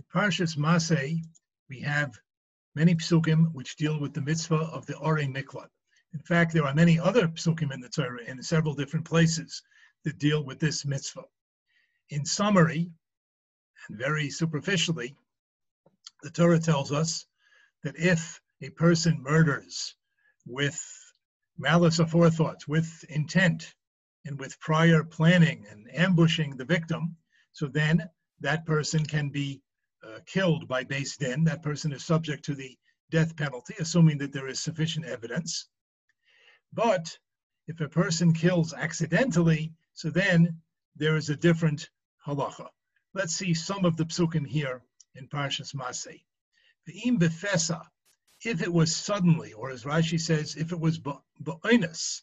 In Parshas Masay, we have many psukim which deal with the mitzvah of the Ore Miklat. In fact, there are many other psukim in the Torah in several different places that deal with this mitzvah. In summary, and very superficially, the Torah tells us that if a person murders with malice aforethought, with intent, and with prior planning and ambushing the victim, so then that person can be Uh, killed by Beis Din, that person is subject to the death penalty, assuming that there is sufficient evidence. But if a person kills accidentally, so then there is a different halacha. Let's see some of the psukim here in Parshas Masay. Ve'im befesa, if it was suddenly, or as Rashi says, if it was ba'inus,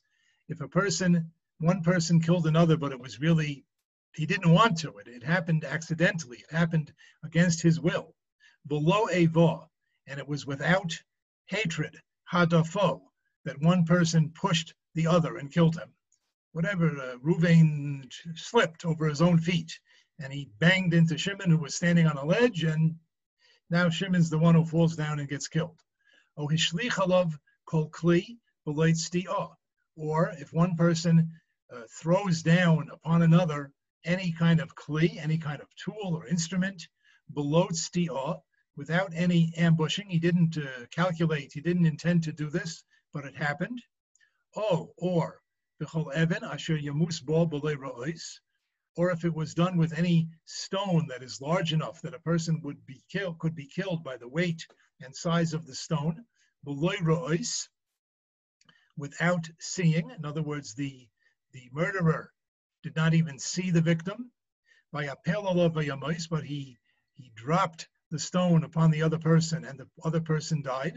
if a person, one person killed another, but it was really he didn't want to. It, it happened accidentally. It happened against his will. Below Ava, and it was without hatred, hadafo, that one person pushed the other and killed him. Whatever, uh, Ruvain slipped over his own feet, and he banged into Shimon, who was standing on a ledge, and now Shimon's the one who falls down and gets killed. Oh, hishlich kol kli Or if one person uh, throws down upon another any kind of kli, any kind of tool or instrument, below tzti'ah, without any ambushing. He didn't uh, calculate, he didn't intend to do this, but it happened. Oh, or b'chol even asher yamus bol ra'ois, or if it was done with any stone that is large enough that a person would be killed, could be killed by the weight and size of the stone, below ra'ois, without seeing. In other words, the the murderer did not even see the victim. By a but he he dropped the stone upon the other person, and the other person died.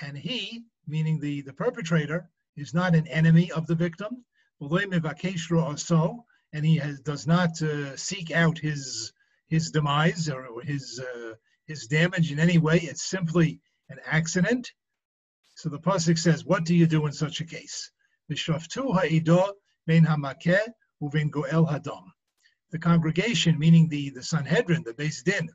And he, meaning the, the perpetrator, is not an enemy of the victim. And he has, does not uh, seek out his his demise or his uh, his damage in any way. It's simply an accident. So the pasuk says, "What do you do in such a case?" The congregation, meaning the, the Sanhedrin, the Beis Din,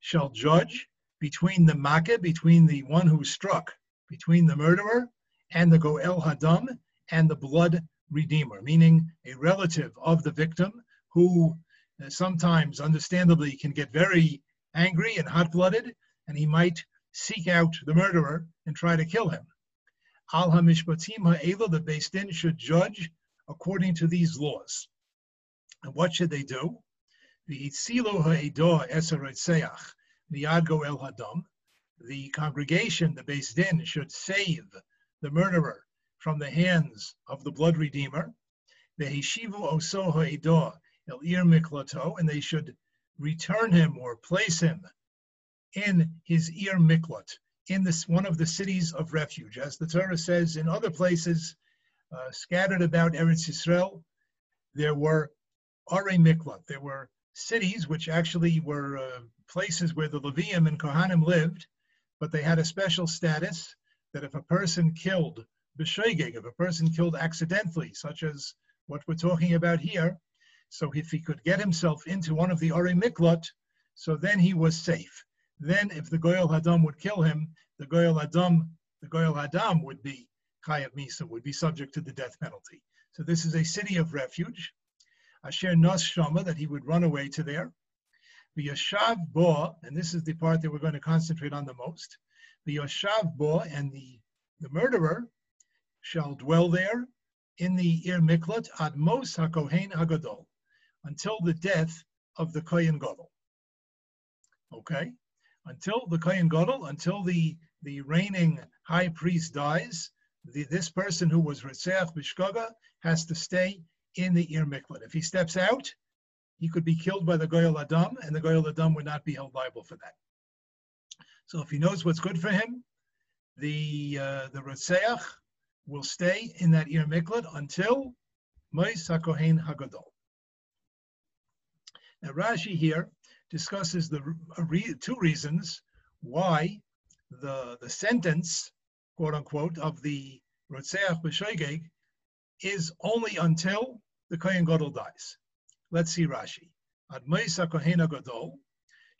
shall judge between the Makkah, between the one who struck, between the murderer and the Goel Hadam and the blood redeemer, meaning a relative of the victim who uh, sometimes, understandably, can get very angry and hot blooded, and he might seek out the murderer and try to kill him. Al Hamishpatim Ha'ela, the Beis Din should judge according to these laws. And what should they do? The Itzilo Ha'edah Esaretseach, Miyad El Hadam, the congregation, the Beis Din, should save the murderer from the hands of the blood redeemer. The Heshivu Oso Ha'edah El Ir Miklato, and they should return him or place him in his Ir Miklat, in this one of the cities of refuge, as the Torah says in other places, uh, scattered about Eretz Yisrael, there were Are Miklat. There were cities which actually were uh, places where the Levium and Kohanim lived, but they had a special status that if a person killed b'shoigeg, if a person killed accidentally, such as what we're talking about here, so if he could get himself into one of the Are Miklat, so then he was safe. Then, if the Goyal Hadam would kill him, the Goyal Hadam, the Goyal Hadam would be Chayav Misa, would be subject to the death penalty. So this is a city of refuge. Asher Nas Shama, that he would run away to there. The Yashav Bo, and this is the part that we're going to concentrate on the most. The Yashav Bo and the, the murderer shall dwell there in the Ir Miklat ad Mos HaKohen Hagadol, until the death of the Kohen Gadol. Okay? Until the Kohen Gadol, until the, the reigning high priest dies, the, this person who was Ritzeach Bishkoga has to stay in the Ir Miklat. If he steps out, he could be killed by the Goyal Adam, and the Goyal Adam would not be held liable for that. So if he knows what's good for him, the uh, the Rotseach will stay in that Ir Miklat until Mois HaKohen Hagadol. Now Rashi here discusses the re, two reasons why the, the sentence, quote unquote, of the Rotseach B'Shoigeg is only until the Kohen Gadol dies. Let's see Rashi. Admeis Kohen Gadol,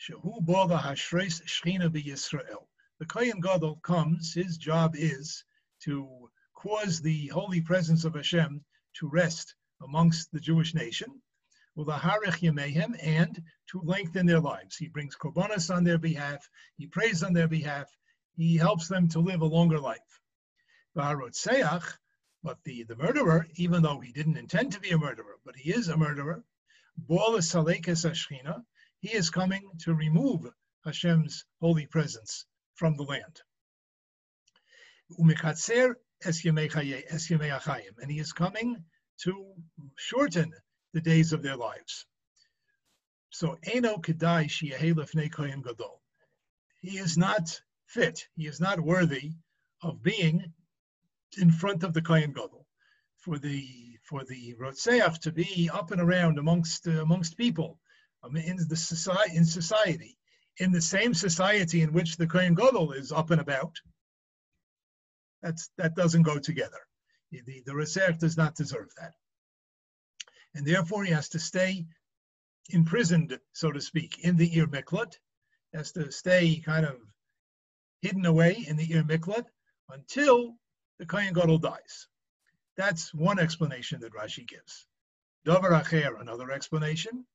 shehu bo hashreis shchina Yisrael. The Kohen Gadol comes, his job is to cause the holy presence of Hashem to rest amongst the Jewish nation, and to lengthen their lives. He brings korbanos on their behalf, he prays on their behalf, he helps them to live a longer life. But the, the murderer, even though he didn't intend to be a murderer, but he is a murderer, he is coming to remove Hashem's holy presence from the land. And he is coming to shorten the days of their lives. So Eno Gadol. He is not fit, he is not worthy of being in front of the Kohen Gadol. For the for the Rotseach to be up and around amongst uh, amongst people um, in the society in society in the same society in which the Kohen Gadol is up and about. That's that doesn't go together. The the, the does not deserve that, and therefore he has to stay imprisoned, so to speak, in the Ir Miklat. Has to stay kind of hidden away in the Ir Miklat until the Kohen Gadol dies. That's one explanation that Rashi gives. Davar Acher, another explanation.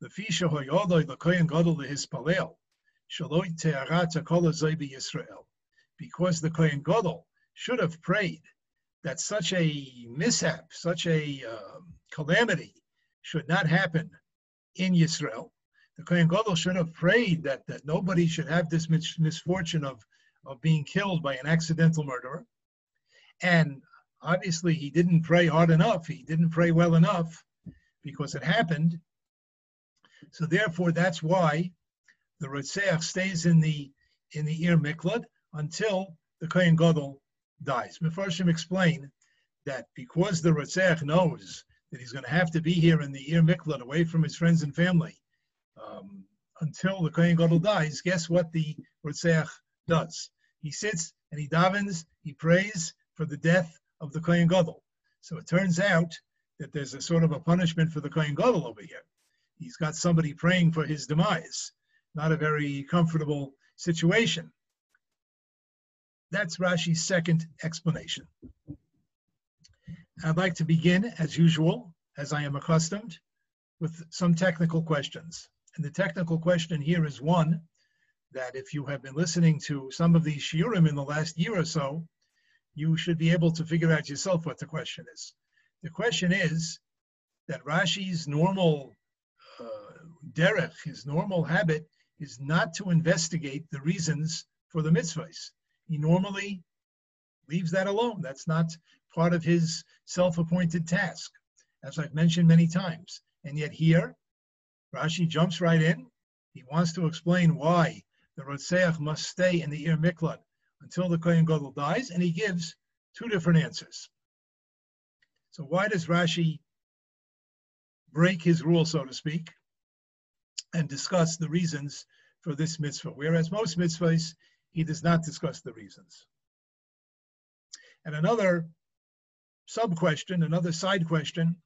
The Fisha Hoyodoi, the Kohen Gadol, the Hispalel, Shaloi Te'arat Kol Yisrael. Because the Kohen Gadol should have prayed that such a mishap, such a uh, calamity should not happen in Yisrael. The Kohen Gadol should have prayed that, that nobody should have this mis- misfortune of, of being killed by an accidental murderer. And obviously, he didn't pray hard enough. He didn't pray well enough because it happened. So therefore, that's why the Rotseach stays in the in the Ir Miklat until the Kohen Gadol dies. Mefarshim explain that because the Rotseach knows that he's going to have to be here in the Ir Miklat, away from his friends and family, um, until the Kohen Gadol dies, guess what the Rotseach does? He sits and he davens, he prays, for the death of the Kohen Gadol. So it turns out that there's a sort of a punishment for the Kohen Gadol over here. He's got somebody praying for his demise. Not a very comfortable situation. That's Rashi's second explanation. I'd like to begin, as usual, as I am accustomed, with some technical questions. And the technical question here is one that if you have been listening to some of these shiurim in the last year or so, you should be able to figure out yourself what the question is. The question is that Rashi's normal uh, derech, his normal habit, is not to investigate the reasons for the mitzvahs. He normally leaves that alone. That's not part of his self-appointed task, as I've mentioned many times. And yet here, Rashi jumps right in. He wants to explain why the Rotseach must stay in the Ir Miklat until the Kohen Gadol dies, and he gives two different answers. So why does Rashi break his rule, so to speak, and discuss the reasons for this mitzvah, whereas most mitzvahs, he does not discuss the reasons. And another sub-question, another side question,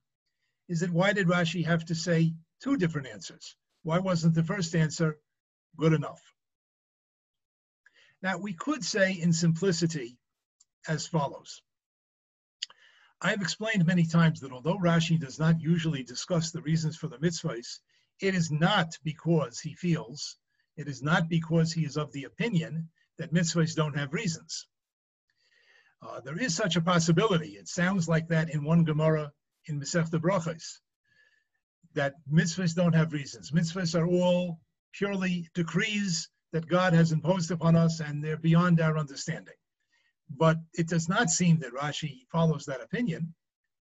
is that why did Rashi have to say two different answers? Why wasn't the first answer good enough? Now, we could say in simplicity as follows. I've explained many times that although Rashi does not usually discuss the reasons for the mitzvahs, it is not because he feels, it is not because he is of the opinion that mitzvahs don't have reasons. Uh, there is such a possibility. It sounds like that in one Gemara in Masechta Brachos, that mitzvahs don't have reasons. Mitzvahs are all purely decrees that God has imposed upon us, and they're beyond our understanding. But it does not seem that Rashi follows that opinion,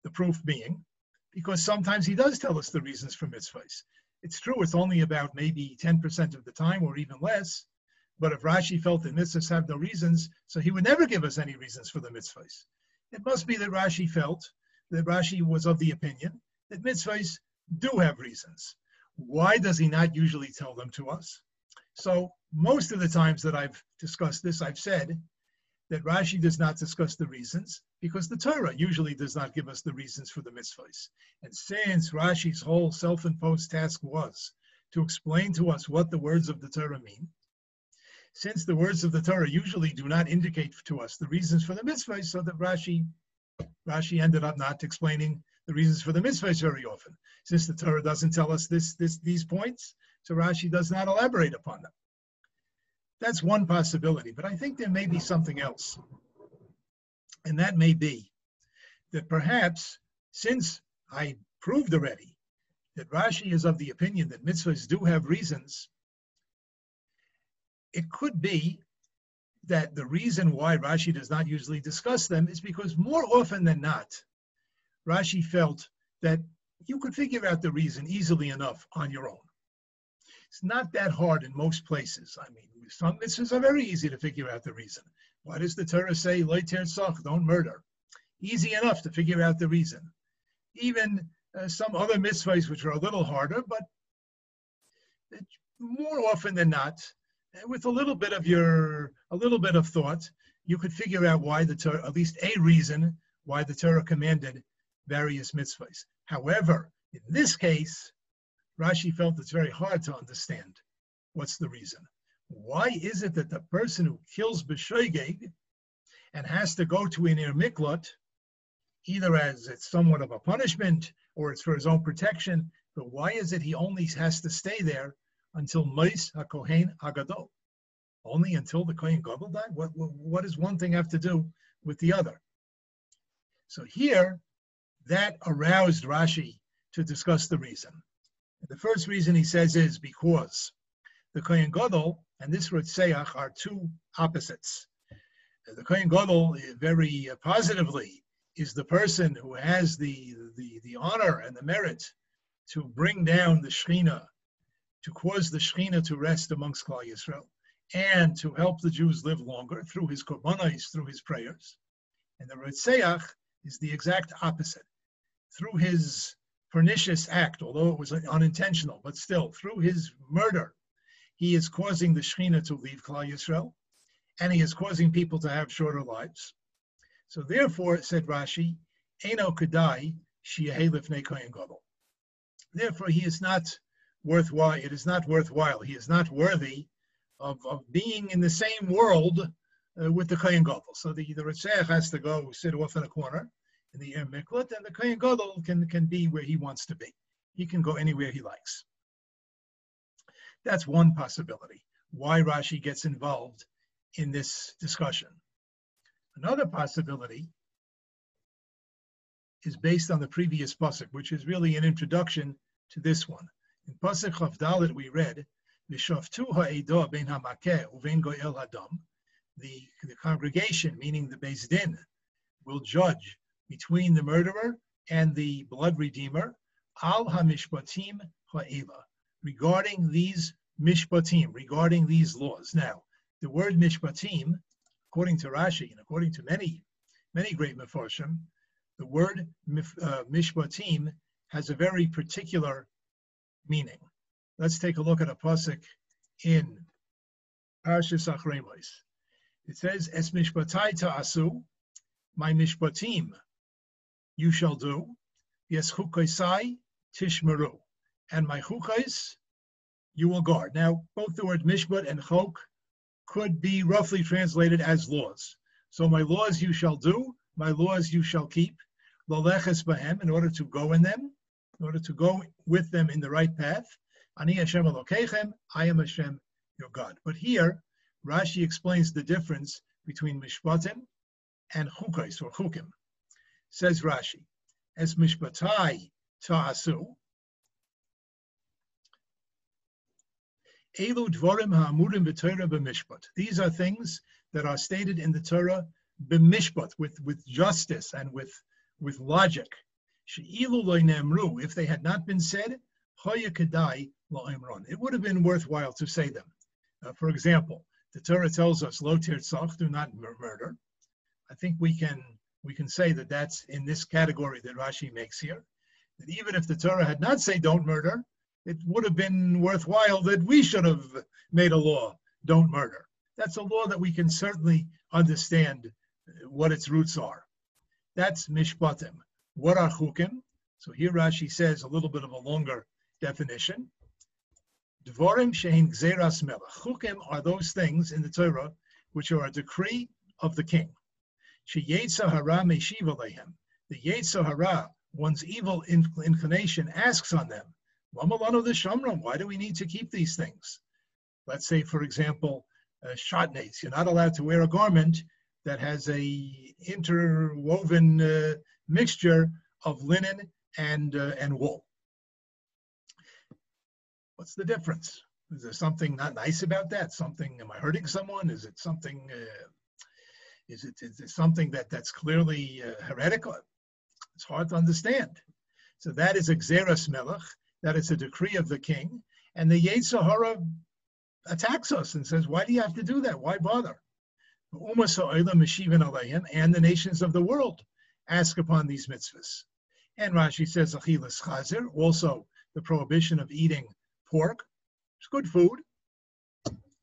the proof being, because sometimes he does tell us the reasons for mitzvahs. It's true, it's only about maybe 10% of the time or even less. But if Rashi felt the mitzvahs have no reasons, so he would never give us any reasons for the mitzvahs. It must be that Rashi felt that Rashi was of the opinion that mitzvahs do have reasons. Why does he not usually tell them to us? So most of the times that I've discussed this, I've said that Rashi does not discuss the reasons because the Torah usually does not give us the reasons for the mitzvahs. And since Rashi's whole self-imposed task was to explain to us what the words of the Torah mean, since the words of the Torah usually do not indicate to us the reasons for the mitzvahs, so that Rashi Rashi ended up not explaining the reasons for the mitzvahs very often. Since the Torah doesn't tell us this, this, these points, so Rashi does not elaborate upon them. That's one possibility, but I think there may be something else. And that may be that perhaps, since I proved already that Rashi is of the opinion that mitzvahs do have reasons, it could be that the reason why Rashi does not usually discuss them is because more often than not, Rashi felt that you could figure out the reason easily enough on your own. It's not that hard in most places. I mean, some mitzvahs are very easy to figure out the reason. Why does the Torah say, don't murder? Easy enough to figure out the reason. Even uh, some other mitzvahs which are a little harder, but more often than not, with a little bit of your, a little bit of thought, you could figure out why the Torah, at least a reason why the Torah commanded various mitzvahs. However, in this case, Rashi felt it's very hard to understand what's the reason. Why is it that the person who kills B'shoigeg and has to go to an Ir Miklat, either as it's somewhat of a punishment or it's for his own protection, but why is it he only has to stay there until Mois HaKohen Agadol? Only until the Kohen Gadol died? What, what, what does one thing have to do with the other? So here, that aroused Rashi to discuss the reason. The first reason he says is because the Kohen Gadol and this Rotseach are two opposites. The Kohen Gadol, eh, very positively, is the person who has the, the, the honor and the merit to bring down the Shekhinah, to cause the Shekhinah to rest amongst Klal Yisrael, and to help the Jews live longer through his korbanos, through his prayers. And the Rotseach is the exact opposite. Through his pernicious act, although it was unintentional, but still, through his murder, he is causing the Shekhinah to leave Klal Yisrael, and he is causing people to have shorter lives. So therefore, said Rashi, Eno Kedai Kohen Gadol. Therefore, he is not worthwhile. It is not worthwhile. He is not worthy of, of being in the same world uh, with the Kohen Gadol. So the, the Ritzach has to go sit off in a corner in the Ir Miklat, and the Kohen Gadol can, can be where he wants to be. He can go anywhere he likes. That's one possibility, why Rashi gets involved in this discussion. Another possibility is based on the previous pasuk, which is really an introduction to this one. In pasuk Chavdalit, we read. The the congregation, meaning the Beis Din, will judge between the murderer and the blood redeemer, al hamishpatim ha'ela, regarding these mishpatim, regarding these laws. Now, the word mishpatim, according to Rashi and according to many, many great mefarshim, the word uh, mishpatim has a very particular meaning. Let's take a look at a pasuk in Parashas Achremos. It says, "Es mishpatai ta'asu, my mishpatim you shall do. Yes, chukaisai tishmeru. And my chukais you will guard. Now, both the word mishpat and chok could be roughly translated as laws. So my laws you shall do, my laws you shall keep. Laleches bahem, in order to go in them, in order to go with them in the right path. Ani Hashem Elokechem, I am Hashem, your God. But here, Rashi explains the difference between mishpatim and chukais or chukim. Says Rashi, as mishpatai ta'asu, Elu dvorim ha'amurim b'mishpat. These are things that are stated in the Torah b'mishpat, with, with justice and with, with logic. If they had not been said, it would have been worthwhile to say them. Uh, for example, the Torah tells us, "Lo tirtzach," do not murder. I think we can we can say that that's in this category that Rashi makes here. That even if the Torah had not said "don't murder," it would have been worthwhile that we should have made a law, "don't murder." That's a law that we can certainly understand what its roots are. That's mishpatim. What are chukim? So here Rashi says a little bit of a longer definition. Dvorim shein gzeras melech. Chukim are those things in the Torah which are a decree of the king. Sheyetza hara meshiv alehem. The yetza hara, one's evil inclination, asks on them, Lamalano the shamram. Why do we need to keep these things? Let's say, for example, uh. You're not allowed to wear a garment that has a interwoven uh, mixture of linen and uh, and wool. What's the difference? Is there something not nice about that? Something? Am I hurting someone? Is it something? Uh, is it is it something that that's clearly uh, heretical? It's hard to understand. So that is a gzeras melech. That is a decree of the king, and the Yetzer Hara attacks us and says, "Why do you have to do that? Why bother?" Umm and the nations of the world ask upon these mitzvahs. And Rashi says, Achilas Chazir, also the prohibition of eating pork. It's good food.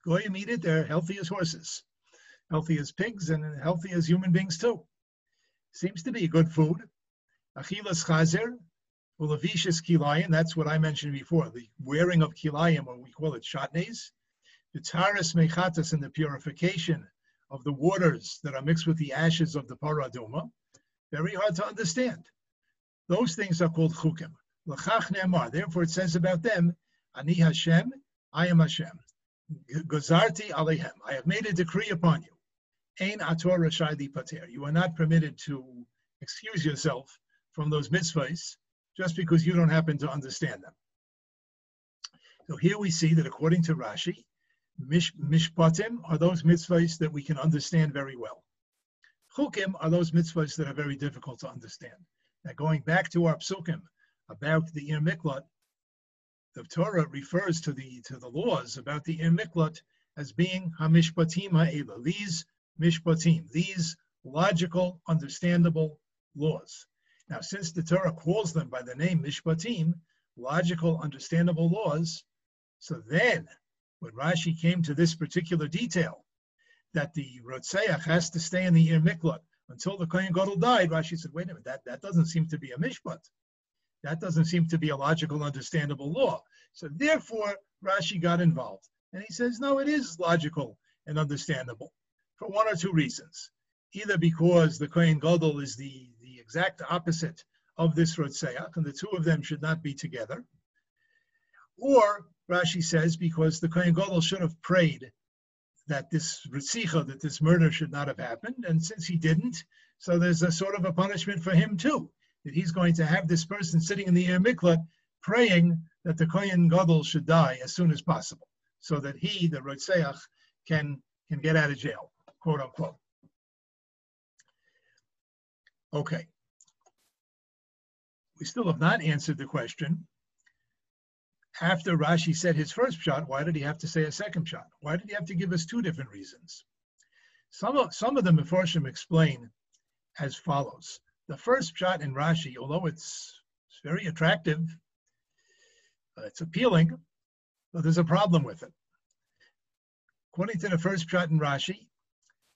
Goyim eat it, they're healthy as horses, healthy as pigs, and healthy as human beings too. Seems to be good food. Achilas Chazir, Ulavishis Kilayim, that's what I mentioned before, the wearing of Kilayim, or we call it Shatnez. The Taras Mechatas and the purification of the waters that are mixed with the ashes of the paraduma, very hard to understand. Those things are called chukim. L'chach ne'amar. Therefore, it says about them, Ani Hashem, I am Hashem. Gozarti alehem. I have made a decree upon you. Ein ator rashai pater. You are not permitted to excuse yourself from those mitzvahs just because you don't happen to understand them. So here we see that according to Rashi, Mish, mishpatim are those mitzvahs that we can understand very well. Chukim are those mitzvahs that are very difficult to understand. Now, going back to our psukim about the Ir the Torah refers to the to the laws about the Ir as being hamishpatim ha'ela. These mishpatim, these logical, understandable laws. Now, since the Torah calls them by the name mishpatim, logical, understandable laws, so then when Rashi came to this particular detail, that the Rotseach has to stay in the Ir Miklat until the Kohen Gadol died, Rashi said, wait a minute, that, that doesn't seem to be a mishpat. That doesn't seem to be a logical, understandable law. So therefore, Rashi got involved. And he says, no, it is logical and understandable for one or two reasons. Either because the Kohen Gadol is the exact opposite of this Rotseach, and the two of them should not be together, or Rashi says because the Kohen Gadol should have prayed that this Ritzicha, that this murder should not have happened, and since he didn't, so there's a sort of a punishment for him too, that he's going to have this person sitting in the Ir Miklat praying that the Kohen Gadol should die as soon as possible, so that he, the Rotseach, can can get out of jail, quote unquote. Okay. We still have not answered the question after Rashi said his first shot, why did he have to say a second shot? Why did he have to give us two different reasons? Some of, some of the Mefarshim explain as follows. The first shot in Rashi, although it's, it's very attractive, uh, it's appealing, but there's a problem with it. According to the first shot in Rashi,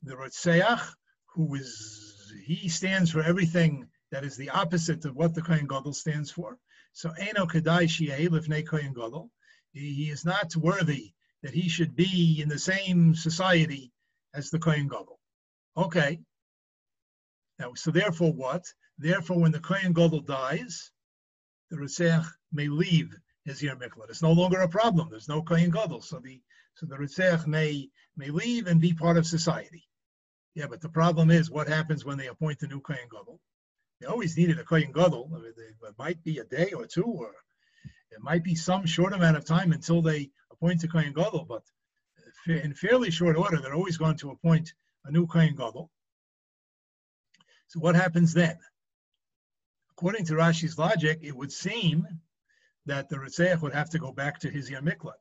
the Rotseach, who is, he stands for everything that is the opposite of what the Kohen Gadol stands for. So Eno Kadai Lifnei Kohen Gadol. He is not worthy that he should be in the same society as the Kohen Gadol. Okay. Now, so therefore what? Therefore, when the Kohen Gadol dies, the Ritzach may leave his Ir Miklat. It's no longer a problem. There's no Kohen Gadol. So the so the Ritzach may may leave and be part of society. Yeah, but the problem is what happens when they appoint the new Kohen Gadol? They always needed a Kohen Gadol. I mean, it might be a day or two, or it might be some short amount of time until they appoint a Kohen Gadol, but in fairly short order, they're always going to appoint a new Kohen Gadol. So what happens then? According to Rashi's logic, it would seem that the Ritzeach would have to go back to his Yamiklat.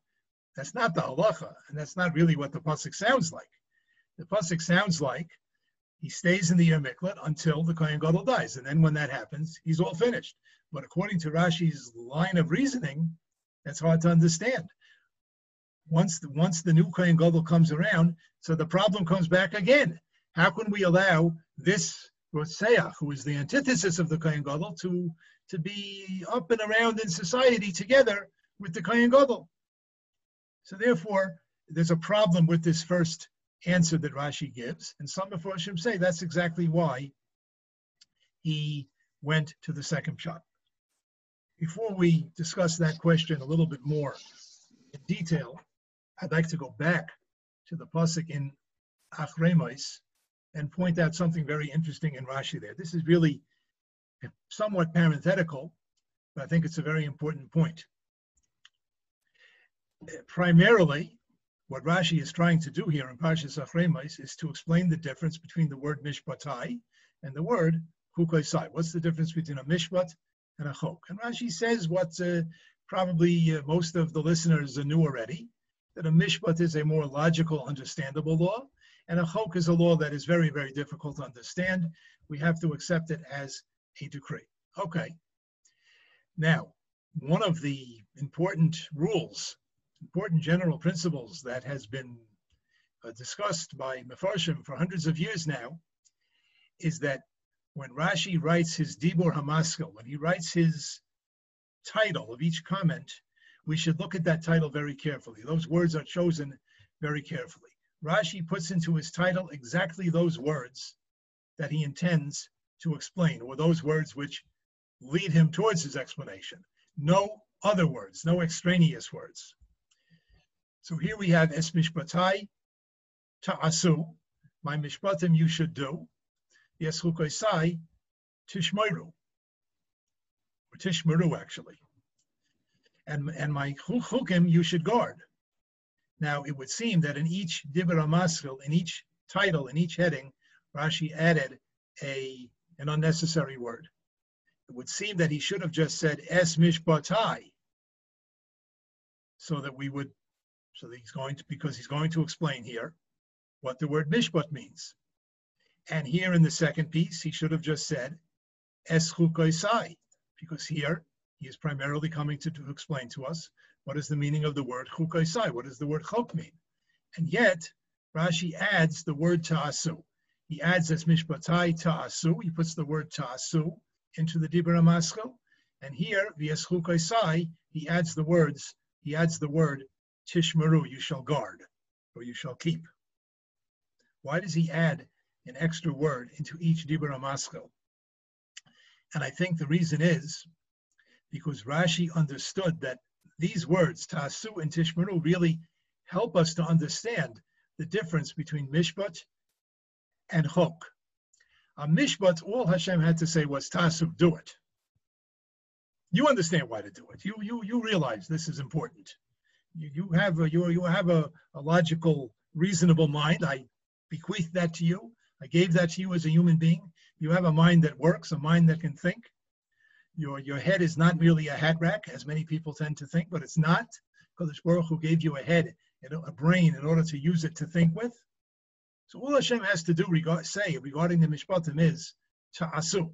That's not the halacha, and that's not really what the pasuk sounds like. The pasuk sounds like he stays in the Yamiklat until the Kohen Gadol dies, and then when that happens, he's all finished. But according to Rashi's line of reasoning, that's hard to understand. Once the, once the new Kohen Gadol comes around, so the problem comes back again. How can we allow this Rotseach, who is the antithesis of the Kohen Gadol, to, to be up and around in society together with the Kohen Gadol? So therefore, there's a problem with this first answer that Rashi gives, and some of Roshim say that's exactly why he went to the second shot. Before we discuss that question a little bit more in detail, I'd like to go back to the pasuk in Achremos and point out something very interesting in Rashi there. This is really somewhat parenthetical, but I think it's a very important point. Primarily, what Rashi is trying to do here in Parshas Achremos is to explain the difference between the word mishpatai and the word hukaisai. What's the difference between a mishpat and a chok? And Rashi says what uh, probably uh, most of the listeners knew already, that a mishpat is a more logical, understandable law, and a chok is a law that is very, very difficult to understand. We have to accept it as a decree. Okay. Now, one of the important rules, important general principles that has been uh, discussed by Mefarshim for hundreds of years now is that when Rashi writes his Dibur Hamaschil, when he writes his title of each comment, we should look at that title very carefully. Those words are chosen very carefully. Rashi puts into his title exactly those words that he intends to explain, or those words which lead him towards his explanation. No other words, no extraneous words. So here we have Es Mishpatai Ta'asu, my Mishpatim you should do, Yes Chukoisai Tishmeru, or Tishmeru actually. And, and my Chukim you should guard. Now, it would seem that in each Dibra Maskil, in each title, in each heading, Rashi added a, an unnecessary word. It would seem that he should have just said Es Mishpatai, so that we would, so he's going to, because he's going to explain here what the word Mishpat means. And here in the second piece, he should have just said Es Chukoisai, because here he is primarily coming to, to explain to us what is the meaning of the word chukaisai? What does the word chok mean? And yet, Rashi adds the word ta'asu. He adds as mishpatai ta'asu. He puts the word ta'asu into the Dibra Maskil. And here, v'es chukaisai, he adds the words, he adds the word tishmeru, you shall guard, or you shall keep. Why does he add an extra word into each Dibra Maskil? And I think the reason is because Rashi understood that these words, Tasu and Tishmeru, really help us to understand the difference between Mishpat and Chok. A Mishpat, all Hashem had to say was Tasu, do it. You understand why to do it. You you you realize this is important. You, you have a you, you have a, a logical, reasonable mind. I bequeath that to you. I gave that to you as a human being. You have a mind that works, a mind that can think. Your, your head is not merely a hat rack, as many people tend to think, but it's not. Because Baruch who gave you a head, and a brain, in order to use it to think with. So all Hashem has to do regard, say regarding the Mishpatim is ta'asu,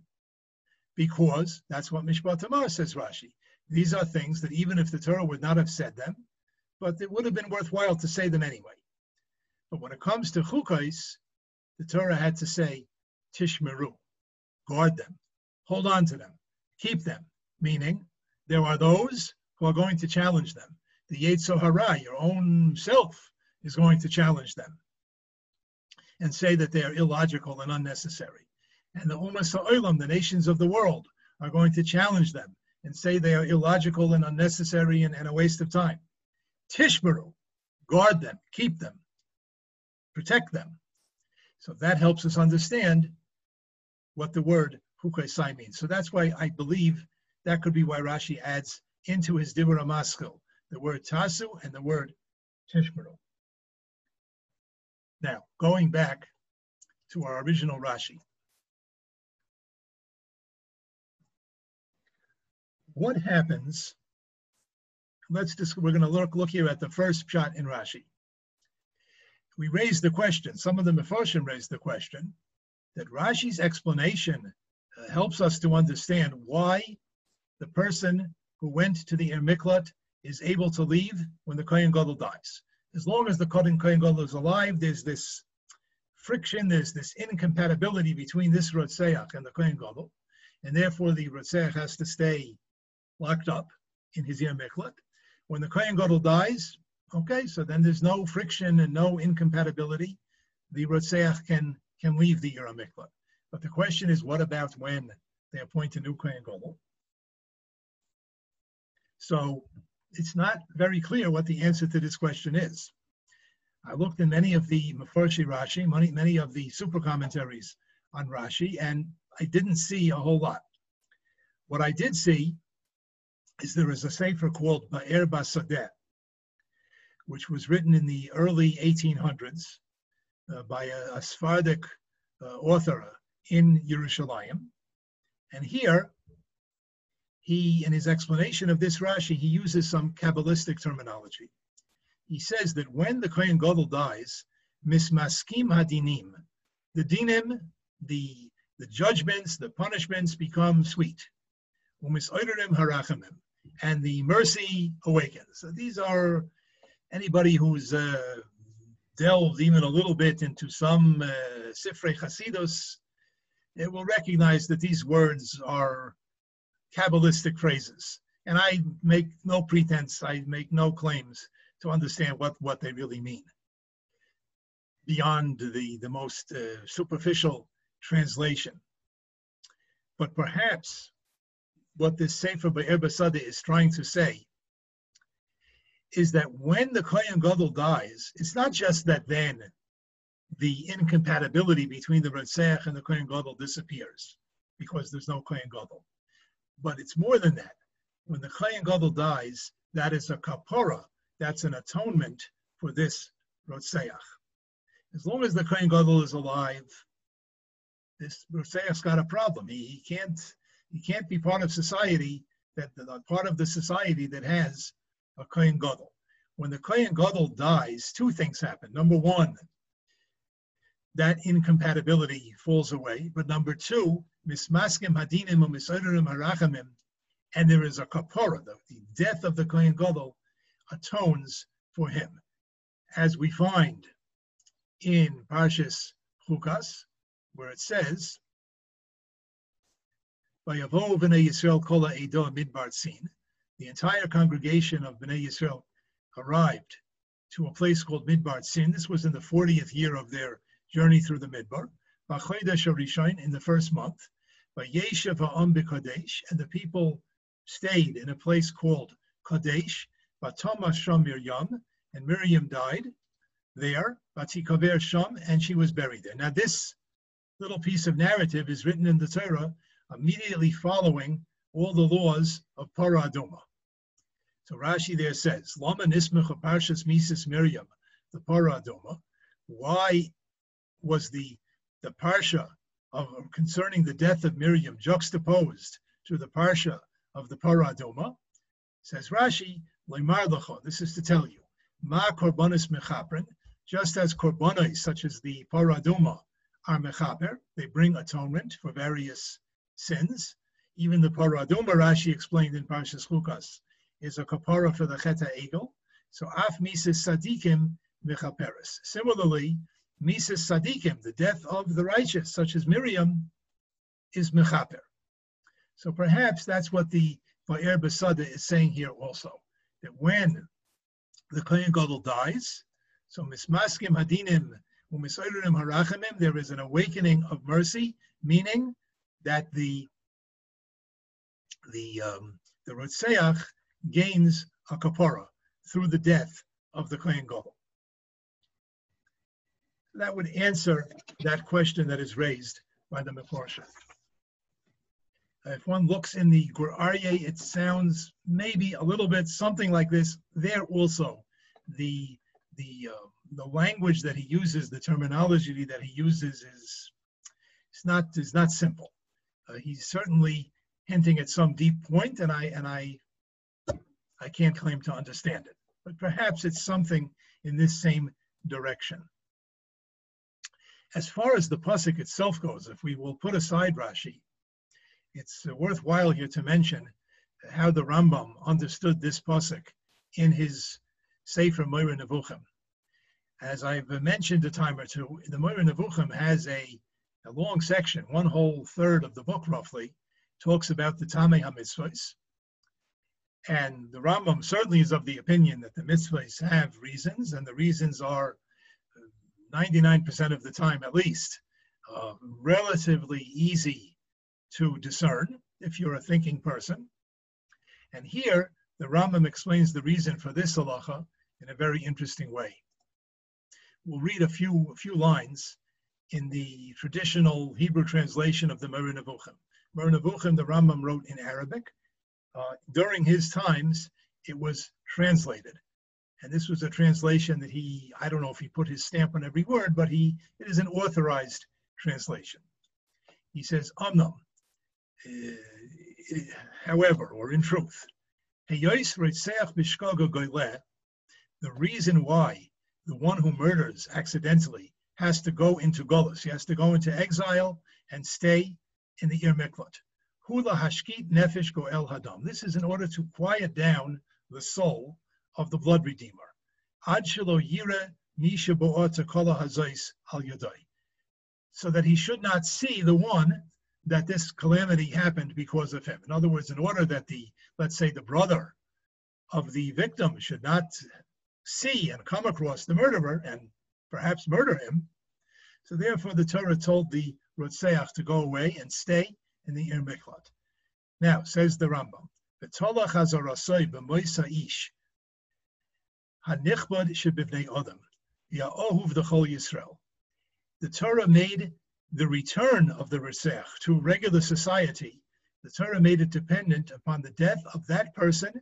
because that's what Mishpatim says Rashi. These are things that even if the Torah would not have said them, but it would have been worthwhile to say them anyway. But when it comes to chukais, the Torah had to say tishmeru, guard them, hold on to them, keep them, meaning there are those who are going to challenge them. The Yetzer Hara, your own self, is going to challenge them and say that they are illogical and unnecessary. And the Umas Ha'olam, the nations of the world, are going to challenge them and say they are illogical and unnecessary and, and a waste of time. Tishmeru, guard them, keep them, protect them. So that helps us understand what the word Hukai means. So that's why I believe that could be why Rashi adds into his Dibra the word Tasu and the word Tishmeru. Now, going back to our original Rashi. what happens? Let's just, we're going to look, look here at the first shot in Rashi. We raised the question, some of the Mefoshim raised the question, that Rashi's explanation uh, helps us to understand why the person who went to the Ermiklat is able to leave when the Kohen Gadol dies. As long as the Kohen Gadol is alive, there's this friction, there's this incompatibility between this Rotseach and the Kohen Gadol, and therefore the Rotseach has to stay locked up in his Yer Miklat. When the Kohen Gadol dies, okay, so then there's no friction and no incompatibility. The Rotseach can, can leave the Yer Miklat. But the question is, what about when they appoint a new Kohen Gadol? So it's not very clear what the answer to this question is. I looked in many of the Mefarshi Rashi, many, many of the super commentaries on Rashi, and I didn't see a whole lot. What I did see is there is a sefer called Ba'er Basadeh, which was written in the early 1800s uh, by a, a Sephardic uh, author in Yerushalayim. And here, he, in his explanation of this Rashi, he uses some Kabbalistic terminology. He says that when the Kohen Gadol dies, mismaskim hadinim, the dinim, the, the judgments, the punishments become sweet. harachamim, and the mercy awakens. So these are anybody who's uh, delved even a little bit into some uh, Sifrei Chasidus, it will recognize that these words are Kabbalistic phrases. And I make no pretense, I make no claims to understand what, what they really mean beyond the, the most uh, superficial translation. But perhaps what this Sefer Be'er Basada is trying to say is that when the Kohen Gadol dies, it's not just that then the incompatibility between the Ritzach and the Kohen Gadol disappears because there's no Kohen Gadol. But it's more than that. When the Kohen Gadol dies, that is a kapora, that's an atonement for this Rotseach. As long as the Kohen Gadol is alive, this Rotseach's got a problem. He, he can't he can't be part of society that uh, part of the society that has a Kohen Gadol. When the Kohen Gadol dies, two things happen. Number one, that incompatibility falls away. But number two, mismaskim hadinim u'misoderim harachamim, and there is a kapora, the, the death of the Kohen Gadol atones for him. As we find in Parshas Chukas, where it says, Vayavo v'nei Yisrael kola edo midbar tzin, the entire congregation of Bnei Yisrael arrived to a place called Midbar Tzin. This was in the 40th year of their journey through the Midbar, in the first month, and the people stayed in a place called Kadesh, and Miriam died there, Batikaver Sham, and she was buried there. Now, this little piece of narrative is written in the Torah immediately following all the laws of Paradoma. So Rashi there says, Lama Nismach Parshas Mises Miriam, the Paradoma. Why was the the parsha of concerning the death of Miriam juxtaposed to the parsha of the Paradoma? Says Rashi, This is to tell you, Ma korbanis mechaprin, just as korbanos such as the Paradoma are mechaper, they bring atonement for various sins. Even the Paradoma Rashi explained in Parshas Chukas is a kapara for the Cheta Egel. So af mises sadikim mechaperes. Similarly, Mises Sadikim, the death of the righteous, such as Miriam, is Mechaper. So perhaps that's what the Ba'er Basada is saying here also, that when the Kohen Gadol dies, so Mismaskim Hadinim there is an awakening of mercy, meaning that the the um, the Rotseach gains a kapara through the death of the Kohen Gadol that would answer that question that is raised by the Meforsha. If one looks in the Gur Aryeh, it sounds maybe a little bit something like this. There also, the the uh, the language that he uses, the terminology that he uses is it's not is not simple. Uh, he certainly hinting at some deep point, and I and I I can't claim to understand it. But perhaps it's something in this same direction. As far as the pasuk itself goes, if we will put aside Rashi, it's worthwhile here to mention how the Rambam understood this pasuk in his Sefer Moira Nevuchim. As I've mentioned a time or two, the Moira Nevuchim has a, a long section, one whole third of the book roughly, talks about the Tamei HaMitzvahs. And the Rambam certainly is of the opinion that the mitzvahs have reasons, and the reasons are 99% of the time at least uh, relatively easy to discern if you're a thinking person. And here, the Rambam explains the reason for this halacha in a very interesting way. We'll read a few, a few lines in the traditional Hebrew translation of the. Moreh Nevuchim, the Rambam wrote in Arabic. Uh, during his times, it was translated. And this was a translation that he, I don't know if he put his stamp on every word, but he, it is an authorized translation. He says, Amnam, uh, however, or in truth, the reason why the one who murders accidentally has to go into Golis, he has to go into exile and stay in the Ir Miklat. Hula hashkit nefesh goel hadam. This is in order to quiet down the soul of the blood redeemer. Ad shelo yira misha kola hazais al yadai. So that he should not see the one that this calamity happened because of him. In other words, in order that the, let's say, the brother of the victim should not see and come across the murderer and perhaps murder him. So therefore, the Torah told the Rotseach to go away and stay in the Ir Miklat. Now, says the Rambam. The Torah made the return of the Resech to regular society, the Torah made it dependent upon the death of that person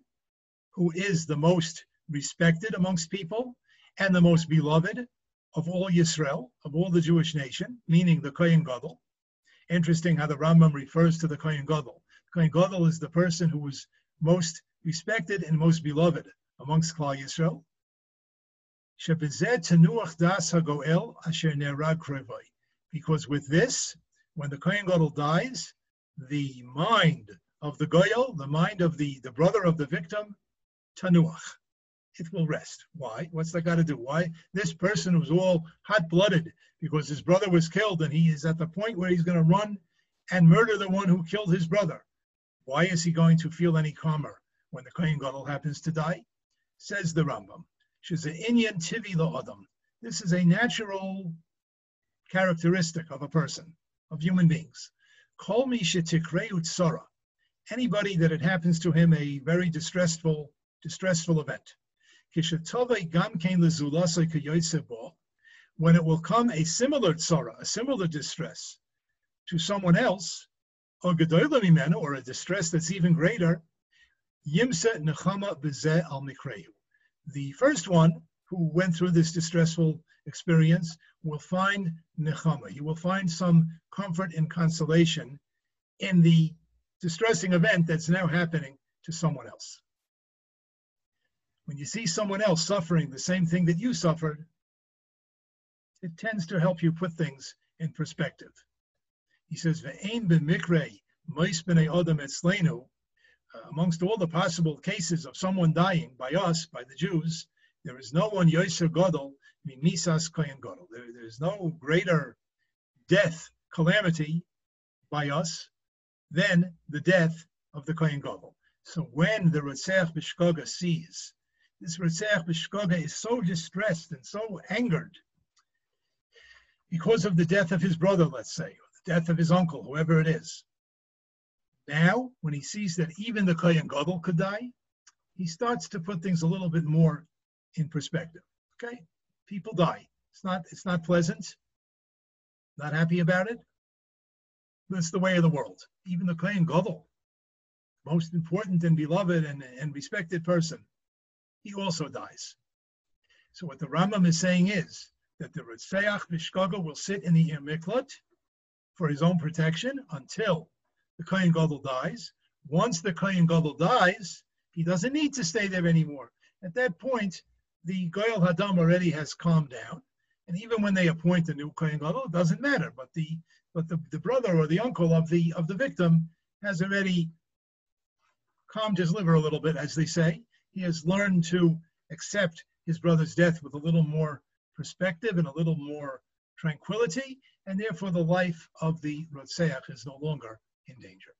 who is the most respected amongst people and the most beloved of all Yisrael, of all the Jewish nation, meaning the Kohen Gadol. Interesting how the Rambam refers to the Kohen Gadol. Kohen Gadol is the person who was most respected and most beloved amongst Klal Yisrael. because with this, when the Kohen Gadol dies, the mind of the Goyal, the mind of the, the brother of the victim, tanuach, it will rest. Why? What's that got to do? Why? This person was all hot-blooded because his brother was killed and he is at the point where he's going to run and murder the one who killed his brother. Why is he going to feel any calmer when the Kohen Gadol happens to die? Says the Rambam. She's an inyan tivi adam. This is a natural characteristic of a person, of human beings. Call me tsara. Anybody that it happens to him a very distressful, distressful event. When it will come a similar tzara, a similar distress to someone else, or or a distress that's even greater, yimsa nechama al The first one who went through this distressful experience will find nechama. You will find some comfort and consolation in the distressing event that's now happening to someone else. When you see someone else suffering the same thing that you suffered, it tends to help you put things in perspective. He says, "Ve'ein mois b'nei adam etzleinu." Uh, amongst all the possible cases of someone dying by us, by the Jews, there is no one Gadol Misas Kohen Gadol. There's no greater death calamity by us than the death of the Kohen Gadol. So when the Ritzach Bishkoga sees this Ritzach Bishkoga is so distressed and so angered because of the death of his brother, let's say, or the death of his uncle, whoever it is. Now, when he sees that even the Kohen Gadol could die, he starts to put things a little bit more in perspective. Okay, people die. It's not it's not pleasant. Not happy about it. That's the way of the world. Even the Kohen Gadol, most important and beloved and, and respected person, he also dies. So what the Rambam is saying is that the Ritzeach Mishkaga will sit in the Miklat for his own protection until the Kohen Gadol dies. Once the Kohen Gadol dies, he doesn't need to stay there anymore. At that point, the Goyal Hadam already has calmed down, and even when they appoint a new Kohen Gadol, it doesn't matter. But the but the, the brother or the uncle of the of the victim has already calmed his liver a little bit, as they say. He has learned to accept his brother's death with a little more perspective and a little more tranquility, and therefore the life of the Rotseach is no longer in danger.